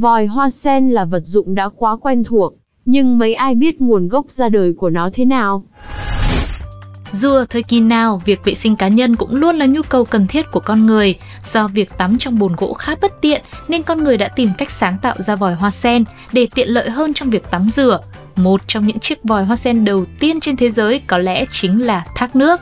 Vòi hoa sen là vật dụng đã quá quen thuộc, nhưng mấy ai biết nguồn gốc ra đời của nó thế nào? Dù ở thời kỳ nào, việc vệ sinh cá nhân cũng luôn là nhu cầu cần thiết của con người. Do việc tắm trong bồn gỗ khá bất tiện, nên con người đã tìm cách sáng tạo ra vòi hoa sen để tiện lợi hơn trong việc tắm rửa. Một trong những chiếc vòi hoa sen đầu tiên trên thế giới có lẽ chính là thác nước.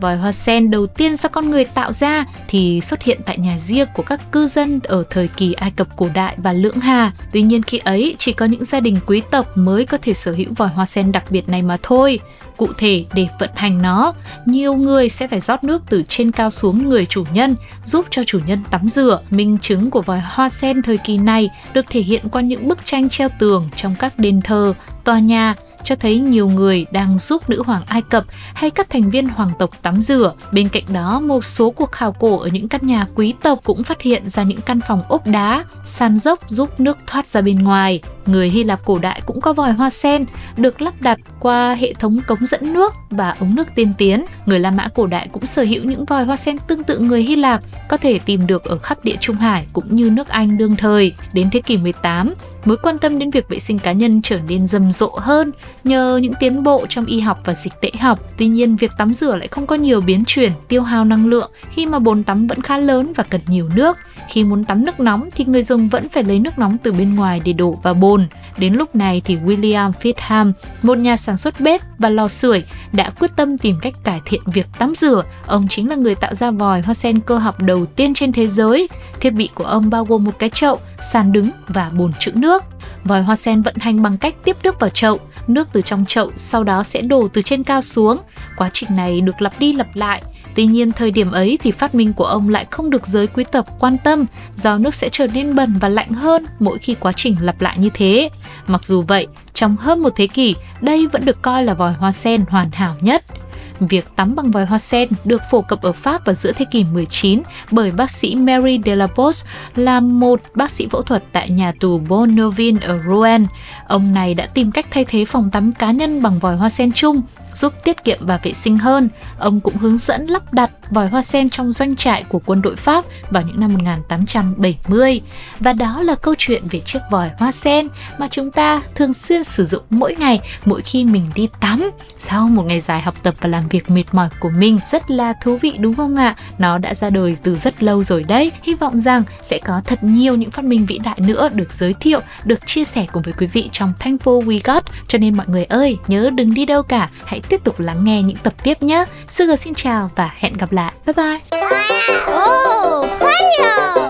Vòi hoa sen đầu tiên do con người tạo ra thì xuất hiện tại nhà riêng của các cư dân ở thời kỳ Ai Cập cổ đại và Lưỡng Hà. Tuy nhiên khi ấy chỉ có những gia đình quý tộc mới có thể sở hữu vòi hoa sen đặc biệt này mà thôi. Cụ thể, để vận hành nó, nhiều người sẽ phải rót nước từ trên cao xuống người chủ nhân, giúp cho chủ nhân tắm rửa. Minh chứng của vòi hoa sen thời kỳ này được thể hiện qua những bức tranh treo tường trong các đền thờ, tòa nhà, cho thấy nhiều người đang giúp nữ hoàng Ai Cập hay các thành viên hoàng tộc tắm rửa. Bên cạnh đó, một số cuộc khảo cổ ở những căn nhà quý tộc cũng phát hiện ra những căn phòng ốp đá, sàn dốc giúp nước thoát ra bên ngoài. Người Hy Lạp cổ đại cũng có vòi hoa sen được lắp đặt qua hệ thống cống dẫn nước và ống nước tiên tiến. Người La Mã cổ đại cũng sở hữu những vòi hoa sen tương tự người Hy Lạp, có thể tìm được ở khắp địa Trung Hải cũng như nước Anh đương thời. Đến thế kỷ 18, mối quan tâm đến việc vệ sinh cá nhân trở nên rầm rộ hơn nhờ những tiến bộ trong y học và dịch tễ học. Tuy nhiên, việc tắm rửa lại không có nhiều biến chuyển, tiêu hao năng lượng khi mà bồn tắm vẫn khá lớn và cần nhiều nước. Khi muốn tắm nước nóng thì người dùng vẫn phải lấy nước nóng từ bên ngoài để đổ vào bồn. Đến lúc này thì William Fitham, một nhà sản xuất bếp và lò sưởi, đã quyết tâm tìm cách cải thiện việc tắm rửa. Ông chính là người tạo ra vòi hoa sen cơ học đầu tiên trên thế giới. Thiết bị của ông bao gồm một cái chậu, sàn đứng và bồn trữ nước. Vòi hoa sen vận hành bằng cách tiếp nước vào chậu, nước từ trong chậu sau đó sẽ đổ từ trên cao xuống. Quá trình này được lặp đi lặp lại. Tuy nhiên thời điểm ấy thì phát minh của ông lại không được giới quý tộc quan tâm do nước sẽ trở nên bẩn và lạnh hơn mỗi khi quá trình lặp lại như thế. Mặc dù vậy, trong hơn một thế kỷ, đây vẫn được coi là vòi hoa sen hoàn hảo nhất. Việc tắm bằng vòi hoa sen được phổ cập ở Pháp vào giữa thế kỷ 19 bởi bác sĩ Mary Delabos là một bác sĩ phẫu thuật tại nhà tù Bonneville ở Rouen. Ông này đã tìm cách thay thế phòng tắm cá nhân bằng vòi hoa sen chung, giúp tiết kiệm và vệ sinh hơn. Ông cũng hướng dẫn lắp đặt vòi hoa sen trong doanh trại của quân đội Pháp vào những năm 1870. Và đó là câu chuyện về chiếc vòi hoa sen mà chúng ta thường xuyên sử dụng mỗi ngày mỗi khi mình đi tắm. Sau một ngày dài học tập và làm việc mệt mỏi của mình rất là thú vị đúng không ạ? Nó đã ra đời từ rất lâu rồi đấy. Hy vọng rằng sẽ có thật nhiều những phát minh vĩ đại nữa được giới thiệu, được chia sẻ cùng với quý vị trong Thankful We Got. Cho nên mọi người ơi, nhớ đừng đi đâu cả, hãy tiếp tục lắng nghe những tập tiếp nhé. Sugar xin chào và hẹn gặp lại. 拜拜。哦，快点。